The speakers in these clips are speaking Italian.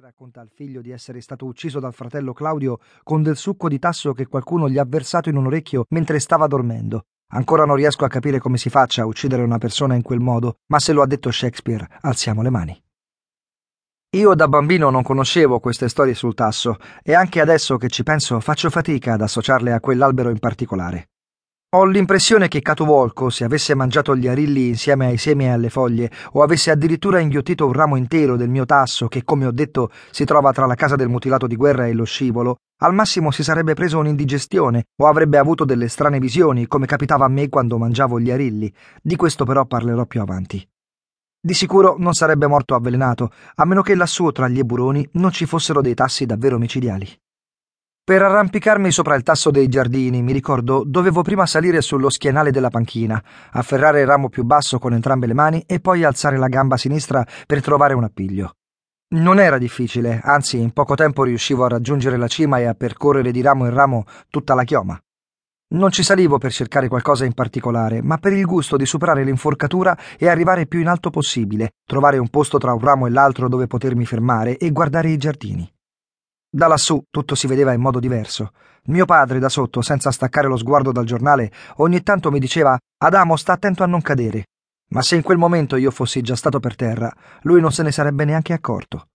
racconta al figlio di essere stato ucciso dal fratello Claudio con del succo di tasso che qualcuno gli ha versato in un orecchio mentre stava dormendo. Ancora non riesco a capire come si faccia a uccidere una persona in quel modo, ma se lo ha detto Shakespeare, alziamo le mani. Io da bambino non conoscevo queste storie sul tasso e anche adesso che ci penso faccio fatica ad associarle a quell'albero in particolare. Ho l'impressione che Catovolco, se avesse mangiato gli arilli insieme ai semi e alle foglie, o avesse addirittura inghiottito un ramo intero del mio tasso, che come ho detto si trova tra la casa del mutilato di guerra e lo scivolo, al massimo si sarebbe preso un'indigestione o avrebbe avuto delle strane visioni, come capitava a me quando mangiavo gli arilli. Di questo però parlerò più avanti. Di sicuro non sarebbe morto avvelenato, a meno che lassù tra gli eburoni non ci fossero dei tassi davvero micidiali. Per arrampicarmi sopra il tasso dei giardini, mi ricordo, dovevo prima salire sullo schienale della panchina, afferrare il ramo più basso con entrambe le mani e poi alzare la gamba sinistra per trovare un appiglio. Non era difficile, anzi in poco tempo riuscivo a raggiungere la cima e a percorrere di ramo in ramo tutta la chioma. Non ci salivo per cercare qualcosa in particolare, ma per il gusto di superare l'inforcatura e arrivare più in alto possibile, trovare un posto tra un ramo e l'altro dove potermi fermare e guardare i giardini. Da lassù tutto si vedeva in modo diverso. Mio padre, da sotto, senza staccare lo sguardo dal giornale, ogni tanto mi diceva Adamo, sta attento a non cadere. Ma se in quel momento io fossi già stato per terra, lui non se ne sarebbe neanche accorto.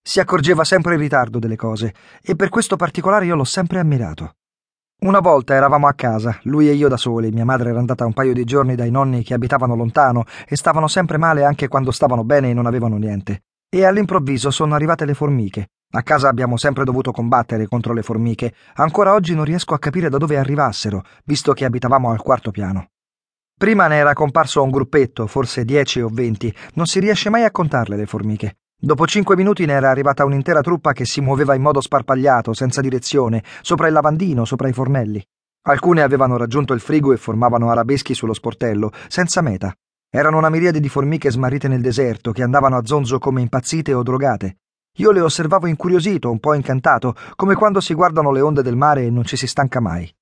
Si accorgeva sempre in ritardo delle cose, e per questo particolare io l'ho sempre ammirato. Una volta eravamo a casa, lui e io da soli, mia madre era andata un paio di giorni dai nonni che abitavano lontano e stavano sempre male anche quando stavano bene e non avevano niente. E all'improvviso sono arrivate le formiche, a casa abbiamo sempre dovuto combattere contro le formiche. Ancora oggi non riesco a capire da dove arrivassero, visto che abitavamo al quarto piano. Prima ne era comparso un gruppetto, forse dieci o venti. Non si riesce mai a contarle le formiche. Dopo cinque minuti ne era arrivata un'intera truppa che si muoveva in modo sparpagliato, senza direzione, sopra il lavandino, sopra i fornelli. Alcune avevano raggiunto il frigo e formavano arabeschi sullo sportello, senza meta. Erano una miriade di formiche smarrite nel deserto che andavano a zonzo come impazzite o drogate. Io le osservavo incuriosito, un po' incantato, come quando si guardano le onde del mare e non ci si stanca mai.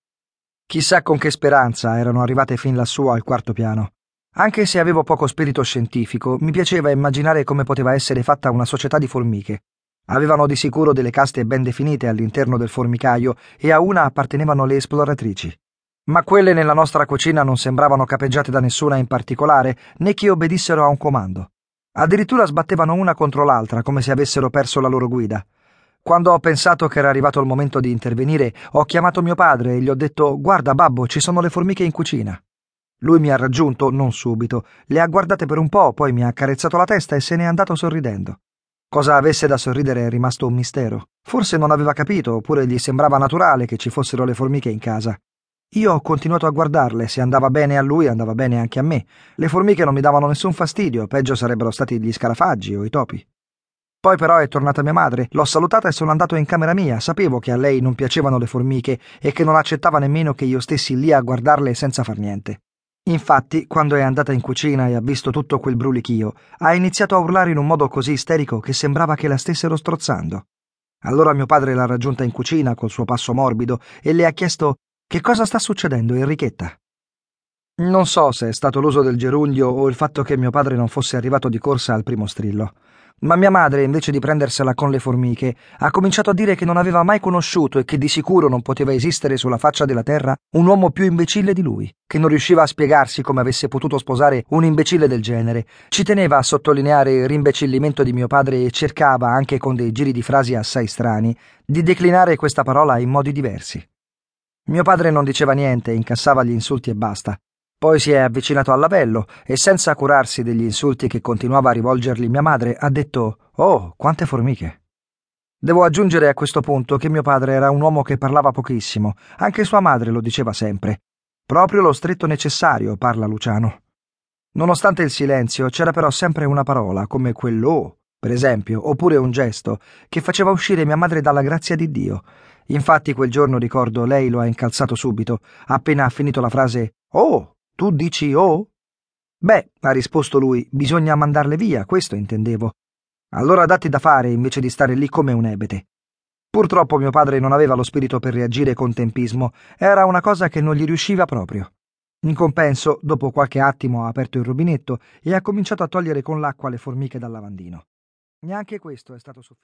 Chissà con che speranza erano arrivate fin lassù al quarto piano. Anche se avevo poco spirito scientifico, mi piaceva immaginare come poteva essere fatta una società di formiche. Avevano di sicuro delle caste ben definite all'interno del formicaio e a una appartenevano le esploratrici. Ma quelle nella nostra cucina non sembravano capeggiate da nessuna in particolare, né che obbedissero a un comando. Addirittura sbattevano una contro l'altra come se avessero perso la loro guida. Quando ho pensato che era arrivato il momento di intervenire, ho chiamato mio padre e gli ho detto Guarda, babbo, ci sono le formiche in cucina. Lui mi ha raggiunto, non subito, le ha guardate per un po', poi mi ha accarezzato la testa e se n'è andato sorridendo. Cosa avesse da sorridere è rimasto un mistero. Forse non aveva capito, oppure gli sembrava naturale che ci fossero le formiche in casa. Io ho continuato a guardarle, se andava bene a lui andava bene anche a me. Le formiche non mi davano nessun fastidio, peggio sarebbero stati gli scarafaggi o i topi. Poi però è tornata mia madre, l'ho salutata e sono andato in camera mia, sapevo che a lei non piacevano le formiche e che non accettava nemmeno che io stessi lì a guardarle senza far niente. Infatti, quando è andata in cucina e ha visto tutto quel brulichio, ha iniziato a urlare in un modo così isterico che sembrava che la stessero strozzando. Allora mio padre l'ha raggiunta in cucina col suo passo morbido e le ha chiesto che cosa sta succedendo, Enrichetta? Non so se è stato l'uso del gerundio o il fatto che mio padre non fosse arrivato di corsa al primo strillo. Ma mia madre, invece di prendersela con le formiche, ha cominciato a dire che non aveva mai conosciuto e che di sicuro non poteva esistere sulla faccia della terra un uomo più imbecille di lui, che non riusciva a spiegarsi come avesse potuto sposare un imbecille del genere. Ci teneva a sottolineare il rimbecillimento di mio padre e cercava, anche con dei giri di frasi assai strani, di declinare questa parola in modi diversi. Mio padre non diceva niente, incassava gli insulti e basta. Poi si è avvicinato al lavello e, senza curarsi degli insulti che continuava a rivolgergli mia madre, ha detto: Oh, quante formiche! Devo aggiungere a questo punto che mio padre era un uomo che parlava pochissimo, anche sua madre lo diceva sempre. Proprio lo stretto necessario, parla Luciano. Nonostante il silenzio, c'era però sempre una parola, come quell'o, per esempio, oppure un gesto, che faceva uscire mia madre dalla grazia di Dio Infatti quel giorno, ricordo, lei lo ha incalzato subito, appena ha finito la frase Oh, tu dici oh? Beh, ha risposto lui, bisogna mandarle via, questo intendevo. Allora datti da fare invece di stare lì come un ebete. Purtroppo mio padre non aveva lo spirito per reagire con tempismo, era una cosa che non gli riusciva proprio. In compenso, dopo qualche attimo ha aperto il rubinetto e ha cominciato a togliere con l'acqua le formiche dal lavandino. Neanche questo è stato sufficiente.